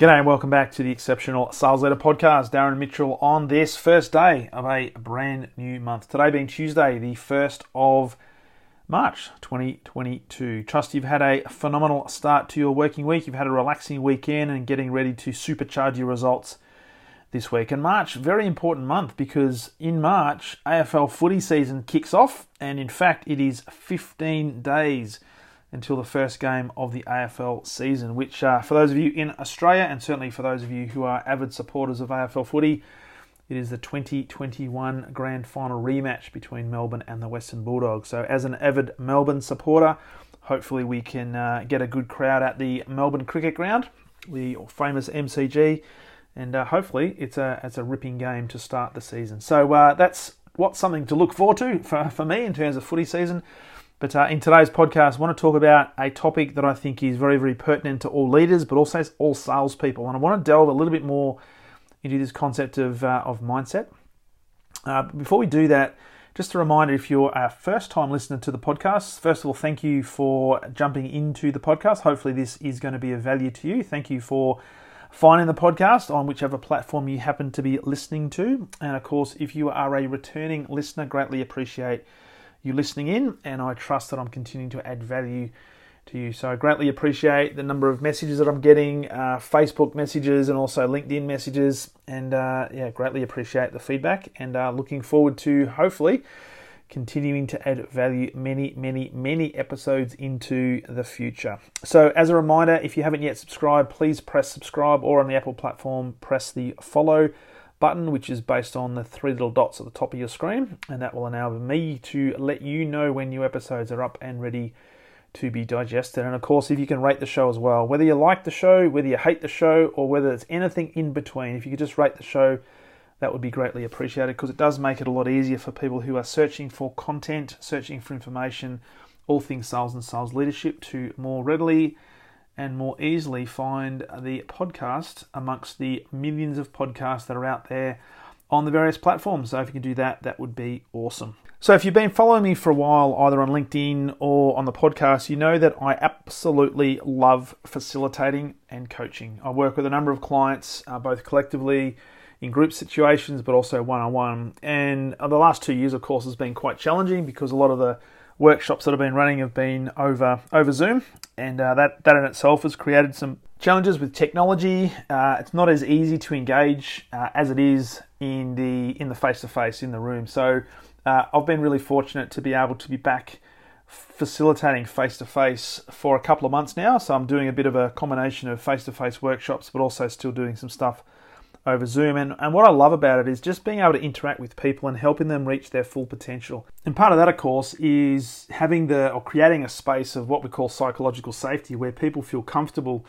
G'day and welcome back to the Exceptional Sales Leader Podcast. Darren Mitchell on this first day of a brand new month. Today being Tuesday, the 1st of March 2022. Trust you've had a phenomenal start to your working week. You've had a relaxing weekend and getting ready to supercharge your results this week. And March, very important month because in March, AFL footy season kicks off, and in fact, it is 15 days until the first game of the AFL season, which, uh, for those of you in Australia, and certainly for those of you who are avid supporters of AFL footy, it is the 2021 Grand Final rematch between Melbourne and the Western Bulldogs. So, as an avid Melbourne supporter, hopefully we can uh, get a good crowd at the Melbourne Cricket Ground, the famous MCG, and uh, hopefully it's a it's a ripping game to start the season. So uh, that's what's something to look forward to for, for me in terms of footy season. But uh, in today's podcast, I want to talk about a topic that I think is very, very pertinent to all leaders, but also all salespeople. And I want to delve a little bit more into this concept of, uh, of mindset. Uh, before we do that, just a reminder if you're a first time listener to the podcast, first of all, thank you for jumping into the podcast. Hopefully, this is going to be of value to you. Thank you for finding the podcast on whichever platform you happen to be listening to. And of course, if you are a returning listener, greatly appreciate you listening in, and I trust that I'm continuing to add value to you. So I greatly appreciate the number of messages that I'm getting, uh, Facebook messages, and also LinkedIn messages, and uh, yeah, greatly appreciate the feedback, and uh, looking forward to hopefully continuing to add value many, many, many episodes into the future. So, as a reminder, if you haven't yet subscribed, please press subscribe or on the Apple platform, press the follow button, which is based on the three little dots at the top of your screen, and that will enable me to let you know when new episodes are up and ready to be digested. And of course, if you can rate the show as well, whether you like the show, whether you hate the show, or whether it's anything in between, if you could just rate the show, that would be greatly appreciated because it does make it a lot easier for people who are searching for content, searching for information, all things sales and sales leadership to more readily and more easily find the podcast amongst the millions of podcasts that are out there on the various platforms. So if you can do that, that would be awesome. So if you've been following me for a while, either on LinkedIn or on the podcast, you know that I absolutely love facilitating and coaching. I work with a number of clients, uh, both collectively in group situations, but also one on one. And the last two years, of course, has been quite challenging because a lot of the workshops that I've been running have been over over Zoom, and uh, that that in itself has created some challenges with technology. Uh, it's not as easy to engage uh, as it is in the in the face to face in the room. So uh, I've been really fortunate to be able to be back facilitating face to face for a couple of months now. So I'm doing a bit of a combination of face to face workshops, but also still doing some stuff over Zoom. And, and what I love about it is just being able to interact with people and helping them reach their full potential. And part of that, of course, is having the or creating a space of what we call psychological safety where people feel comfortable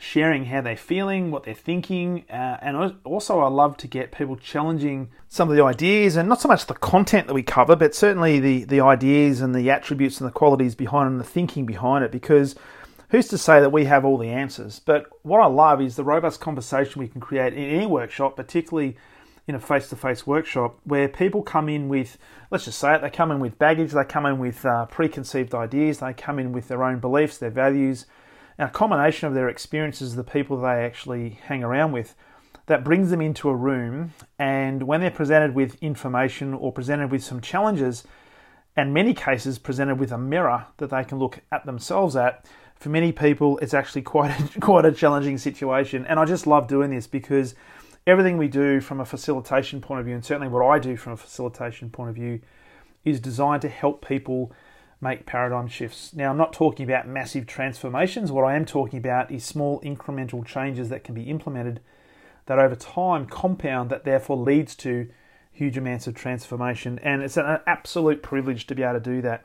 sharing how they're feeling, what they're thinking, uh, and also I love to get people challenging some of the ideas and not so much the content that we cover, but certainly the the ideas and the attributes and the qualities behind and the thinking behind it because who's to say that we have all the answers? But what I love is the robust conversation we can create in any workshop, particularly in a face to face workshop, where people come in with, let's just say it, they come in with baggage, they come in with uh, preconceived ideas, they come in with their own beliefs, their values, and a combination of their experiences, the people they actually hang around with. That brings them into a room, and when they're presented with information or presented with some challenges, and many cases presented with a mirror that they can look at themselves at, for many people, it's actually quite a, quite a challenging situation. And I just love doing this because everything we do from a facilitation point of view, and certainly what I do from a facilitation point of view, is designed to help people make paradigm shifts. Now, I'm not talking about massive transformations. What I am talking about is small incremental changes that can be implemented that over time compound, that therefore leads to huge amounts of transformation. And it's an absolute privilege to be able to do that.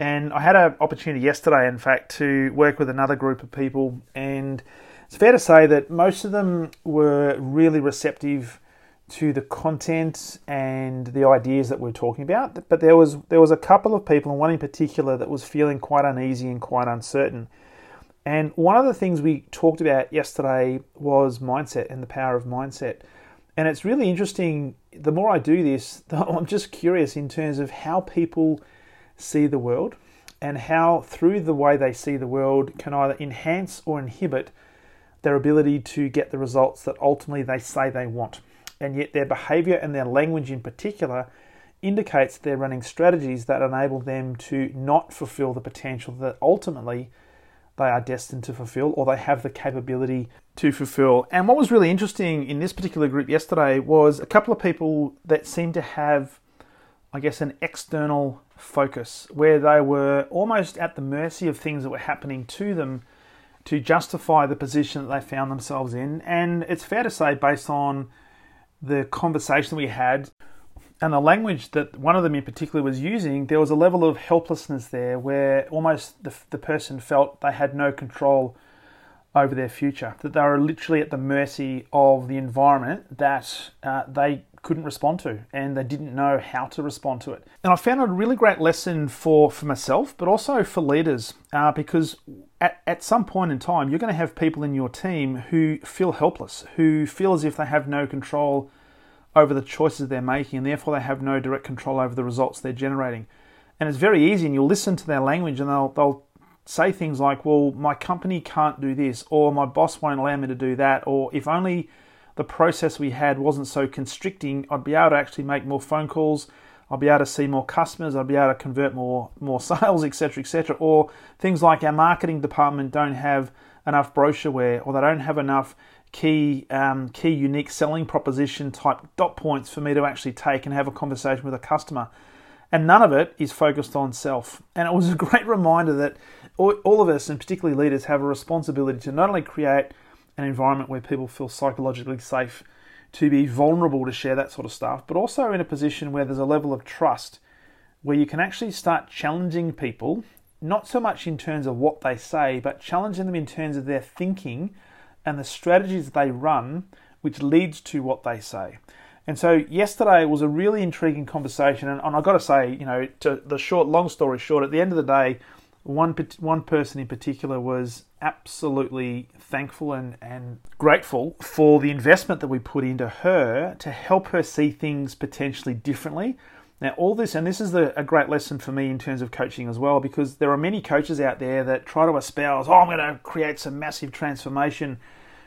And I had an opportunity yesterday, in fact, to work with another group of people, and it's fair to say that most of them were really receptive to the content and the ideas that we're talking about. But there was there was a couple of people, and one in particular, that was feeling quite uneasy and quite uncertain. And one of the things we talked about yesterday was mindset and the power of mindset. And it's really interesting. The more I do this, I'm just curious in terms of how people see the world and how, through the way they see the world, can either enhance or inhibit their ability to get the results that ultimately they say they want. And yet, their behavior and their language in particular indicates they're running strategies that enable them to not fulfill the potential that ultimately they are destined to fulfill or they have the capability to fulfill. And what was really interesting in this particular group yesterday was a couple of people that seemed to have, I guess, an external focus where they were almost at the mercy of things that were happening to them to justify the position that they found themselves in. And it's fair to say, based on the conversation we had and the language that one of them in particular was using, there was a level of helplessness there where almost the, the person felt they had no control over their future, that they were literally at the mercy of the environment that uh, they couldn't respond to and they didn't know how to respond to it. And I found it a really great lesson for, for myself, but also for leaders, uh, because at, at some point in time, you're going to have people in your team who feel helpless, who feel as if they have no control over the choices they're making, and therefore they have no direct control over the results they're generating. And it's very easy, and you'll listen to their language, and they'll, they'll say things like, Well, my company can't do this, or my boss won't allow me to do that, or if only the process we had wasn't so constricting, I'd be able to actually make more phone calls. I'll be able to see more customers. I'll be able to convert more more sales, etc., etc. Or things like our marketing department don't have enough brochureware, or they don't have enough key um, key unique selling proposition type dot points for me to actually take and have a conversation with a customer. And none of it is focused on self. And it was a great reminder that all, all of us, and particularly leaders, have a responsibility to not only create an environment where people feel psychologically safe to be vulnerable to share that sort of stuff, but also in a position where there's a level of trust where you can actually start challenging people, not so much in terms of what they say, but challenging them in terms of their thinking and the strategies they run, which leads to what they say. And so yesterday was a really intriguing conversation, and, I've got to say, you know, to the short, long story short, at the end of the day, one one person in particular was absolutely thankful and, and grateful for the investment that we put into her to help her see things potentially differently. Now, all this, and this is the, a great lesson for me in terms of coaching as well, because there are many coaches out there that try to espouse, oh, I'm going to create some massive transformation.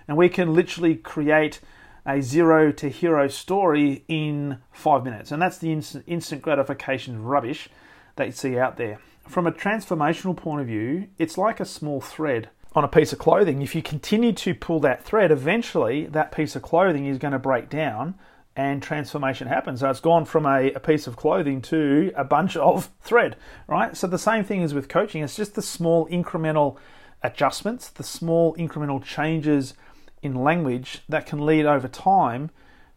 And we can literally create a zero to hero story in five minutes. And that's the instant, instant gratification rubbish that you see out there from a transformational point of view, it's like a small thread on a piece of clothing. If you continue to pull that thread, eventually that piece of clothing is going to break down and transformation happens. So it's gone from a, a, piece of clothing to a bunch of thread, right? So the same thing is with coaching. It's just the small incremental adjustments, the small incremental changes in language that can lead over time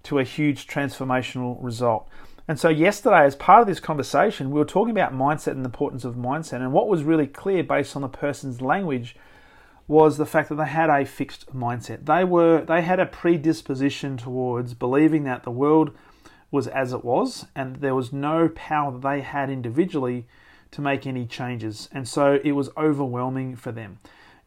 to a huge transformational result. And so, yesterday, as part of this conversation, we were talking about mindset and the importance of mindset. And what was really clear based on the person's language was the fact that they had a fixed mindset. They were they had a predisposition towards believing that the world was as it was, and there was no power that they had individually to make any changes. And so it was overwhelming for them.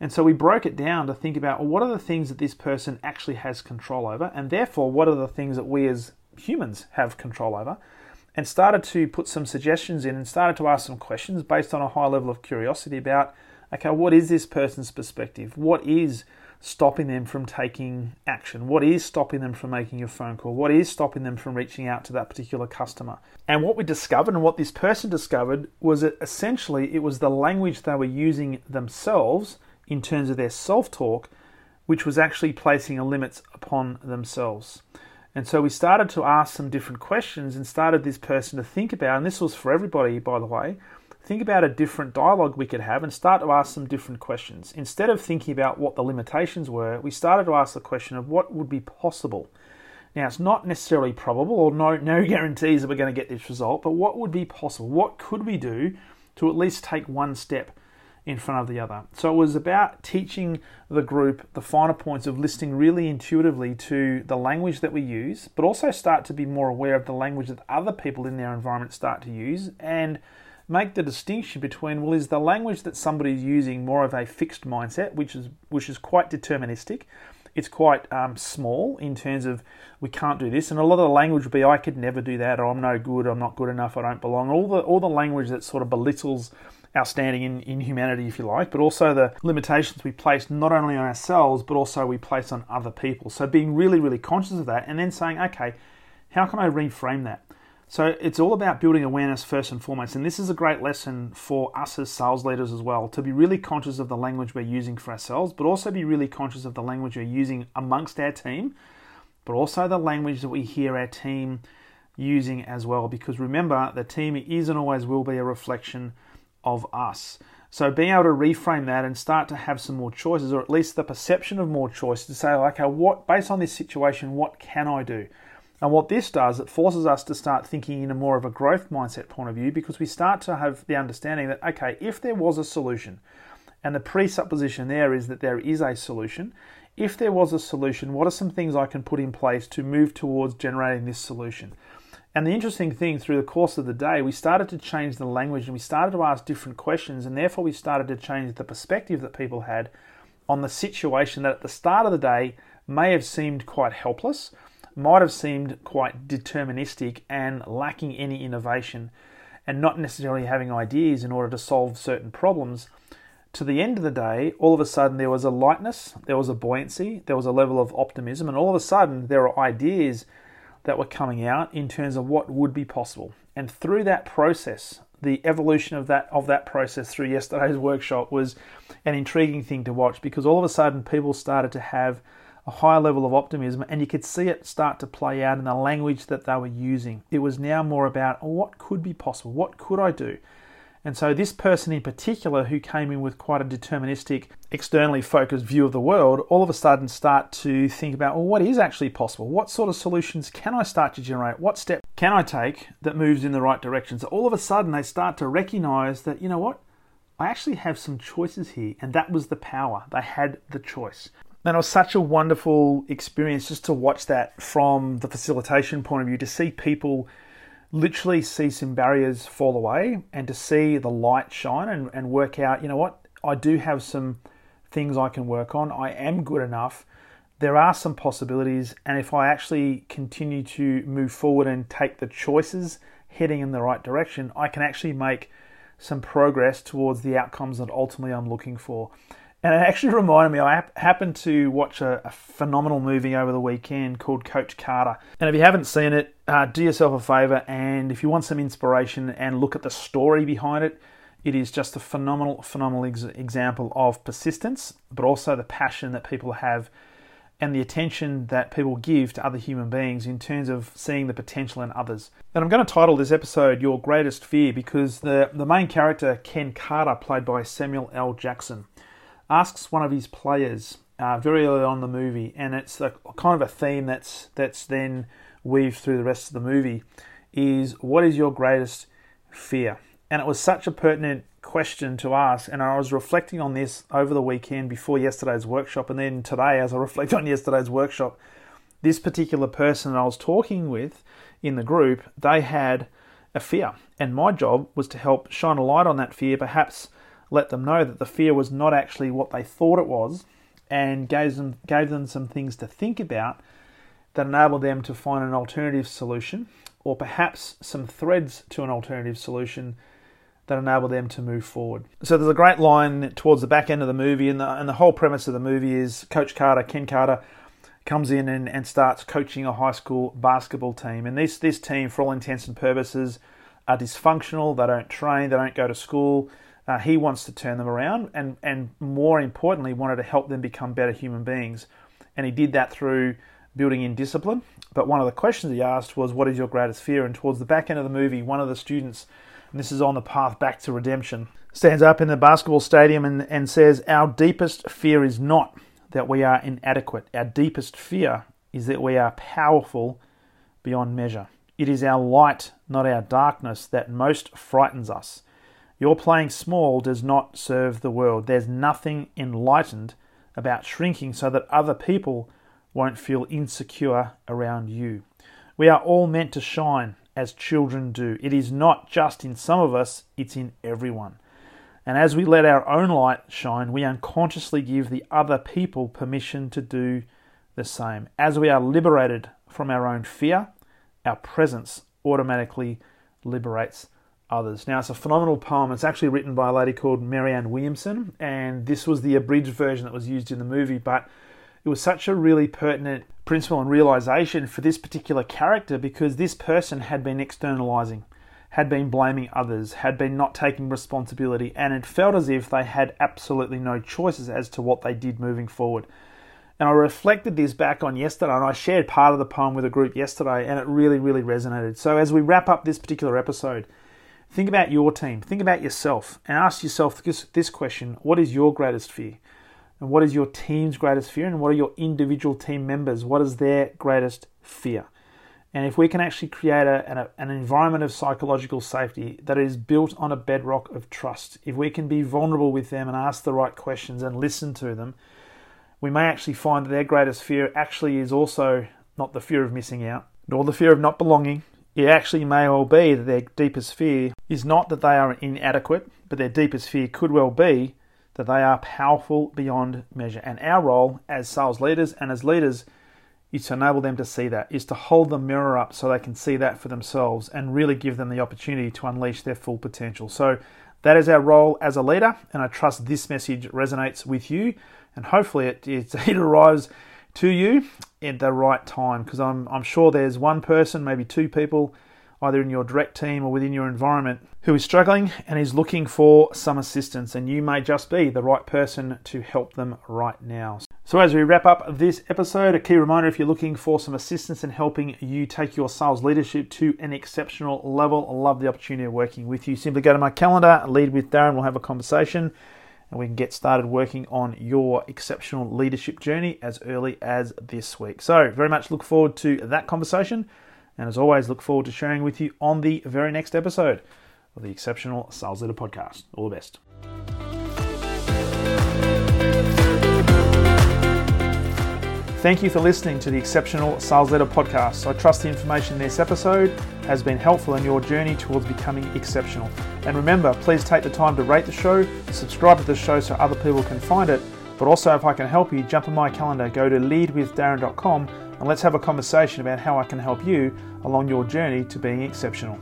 And so we broke it down to think about well, what are the things that this person actually has control over, and therefore, what are the things that we as humans have control over, and started to put some suggestions in and started to ask some questions based on a high level of curiosity about okay, what is this person's perspective? What is stopping them from taking action? What is stopping them from making a phone call? What is stopping them from reaching out to that particular customer? And what we discovered and what this person discovered was that essentially it was the language they were using themselves in terms of their self talk, which was actually placing a limit upon themselves. And so we started to ask some different questions and started this person to think about, and this was for everybody, by the way, think about a different dialogue we could have and start to ask some different questions. Instead of thinking about what the limitations were, we started to ask the question of what would be possible. Now, it's not necessarily probable or no, no guarantees that we're going to get this result, but what would be possible? What could we do to at least take one step in front of the other. So it was about teaching the group the finer points of listening really intuitively to the language that we use, but also start to be more aware of the language that other people in their environment start to use and make the distinction between well is the language that somebody's using more of a fixed mindset which is which is quite deterministic. It's quite um, small in terms of we can't do this. And a lot of the language would be i could never do that or i'm no good i'm not good enough i don't belong. All the all the language that sort of belittles our standing in, in humanity, if you like, but also the limitations we place not only on ourselves, but also we place on other people. So being really, really conscious of that and then saying, okay, how can I reframe that? So it's all about building awareness first and foremost. And this is a great lesson for us as sales leaders as well to be really conscious of the language we're using for ourselves, but also be really conscious of the language we're using amongst our team, but also the language that we hear our team using as well. Because remember, the team is and always will be a reflection of us. So being able to reframe that and start to have some more choices, or at least the perception of more choice, to say, okay, what based on this situation, what can I do? And what this does, it forces us to start thinking in a more of a growth mindset point of view because we start to have the understanding that, okay, if there was a solution, and the presupposition there is that there is a solution, if there was a solution, what are some things I can put in place to move towards generating this solution? And the interesting thing through the course of the day, we started to change the language and we started to ask different questions, and therefore we started to change the perspective that people had on the situation that at the start of the day may have seemed quite helpless might have seemed quite deterministic and lacking any innovation and not necessarily having ideas in order to solve certain problems. To the end of the day, all of a sudden there was a lightness, there was a buoyancy, there was a level of optimism, and all of a sudden there are ideas that were coming out in terms of what would be possible. And through that process, the evolution of that of that process through yesterday's workshop was an intriguing thing to watch because all of a sudden people started to have a higher level of optimism, and you could see it start to play out in the language that they were using. It was now more about oh, what could be possible, what could I do? And so, this person in particular, who came in with quite a deterministic, externally focused view of the world, all of a sudden start to think about, well, what is actually possible? What sort of solutions can I start to generate? What step can I take that moves in the right direction? So, all of a sudden, they start to recognize that, you know what? I actually have some choices here, and that was the power. They had the choice. And it was such a wonderful experience just to watch that from the facilitation point of view, to see people literally see some barriers fall away and to see the light shine and, and work out, you know what, I do have some things I can work on. I am good enough. There are some possibilities. And if I actually continue to move forward and take the choices heading in the right direction, I can actually make some progress towards the outcomes that ultimately I'm looking for. And it actually reminded me, I happened to watch a, a, phenomenal movie over the weekend called Coach Carter. And if you haven't seen it, uh, do yourself a favor. And if you want some inspiration and look at the story behind it, it is just a phenomenal, phenomenal ex- example of persistence, but also the passion that people have and the attention that people give to other human beings in terms of seeing the potential in others. And I'm going to title this episode Your Greatest Fear because the, the main character, Ken Carter, played by Samuel L. Jackson, asks one of his players uh, very early on the movie, and it's a, kind of a theme that's that's then weaved through the rest of the movie. Is what is your greatest fear? And it was such a pertinent question to ask, and I was reflecting on this over the weekend before yesterday's workshop, and then today, as I reflect on yesterday's workshop, this particular person I was talking with in the group, they had a fear, and my job was to help shine a light on that fear, perhaps let them know that the fear was not actually what they thought it was and gave them, gave them some things to think about that enable them to find an alternative solution or perhaps some threads to an alternative solution that enable them to move forward. So there's a great line towards the back end of the movie, and the, and the whole premise of the movie is Coach Carter, Ken Carter, comes in and, and starts coaching a high school basketball team. And this, this team, for all intents and purposes, are dysfunctional. They don't train, they don't go to school, uh, he wants to turn them around and, and more importantly, wanted to help them become better human beings. And he did that through building in discipline. But one of the questions he asked was, What is your greatest fear? And towards the back end of the movie, one of the students, and this is on the path back to redemption, stands up in the basketball stadium and, and says, Our deepest fear is not that we are inadequate. Our deepest fear is that we are powerful beyond measure. It is our light, not our darkness, that most frightens us. Your playing small does not serve the world. There's nothing enlightened about shrinking so that other people won't feel insecure around you. We are all meant to shine as children do. It is not just in some of us, it's in everyone. And as we let our own light shine, we unconsciously give the other people permission to do the same. As we are liberated from our own fear, our presence automatically liberates others. Now, it's a phenomenal poem. It's actually written by a lady called Marianne Williamson, and this was the abridged version that was used in the movie, but it was such a really pertinent principle and realization for this particular character because this person had been externalizing, had been blaming others, had been not taking responsibility, and it felt as if they had absolutely no choices as to what they did moving forward. And I reflected this back on yesterday, and I shared part of the poem with a group yesterday, and it really, really resonated. So, as we wrap up this particular episode, think about your team, think about yourself, and ask yourself this, question What is your greatest fear? And what is your team's greatest fear? And what are your individual team members? What is their greatest fear? And if we can actually create a, an, an environment of psychological safety that is built on a bedrock of trust, if we can be vulnerable with them and ask the right questions and listen to them, we may actually find that their greatest fear actually is also not the fear of missing out, nor the fear of not belonging. It actually may well be that their deepest fear is not that they are inadequate, but their deepest fear could well be that they are powerful beyond measure. And our role as sales leaders and as leaders is to enable them to see that, is to hold the mirror up so they can see that for themselves and really give them the opportunity to unleash their full potential. So that is our role as a leader, and I trust this message resonates with you, and hopefully it, it, it arrives to you at the right time because I'm, I'm sure there's one person, maybe two people either in your direct team or within your environment, who is struggling and is looking for some assistance, and you may just be the right person to help them right now. So, as we wrap up this episode, a key reminder if you're looking for some assistance in helping you take your sales leadership to an exceptional level, I love the opportunity of working with you. Simply go to my calendar, lead with Darren, we'll have a conversation and we can get started working on your exceptional leadership journey as early as this week. So, very much look forward to that conversation. And as always, look forward to sharing with you on the very next episode of the Exceptional Sales Leader Podcast. All the best. Thank you for listening to the Exceptional Sales Leader Podcast. I trust the information in this episode has been helpful in your journey towards becoming exceptional. And remember, please take the time to rate the show, subscribe to the show so other people can find it. But also, if I can help you, jump on my calendar, go to leadwithdarren.com and let's have a conversation about how I can help you along your journey to being exceptional.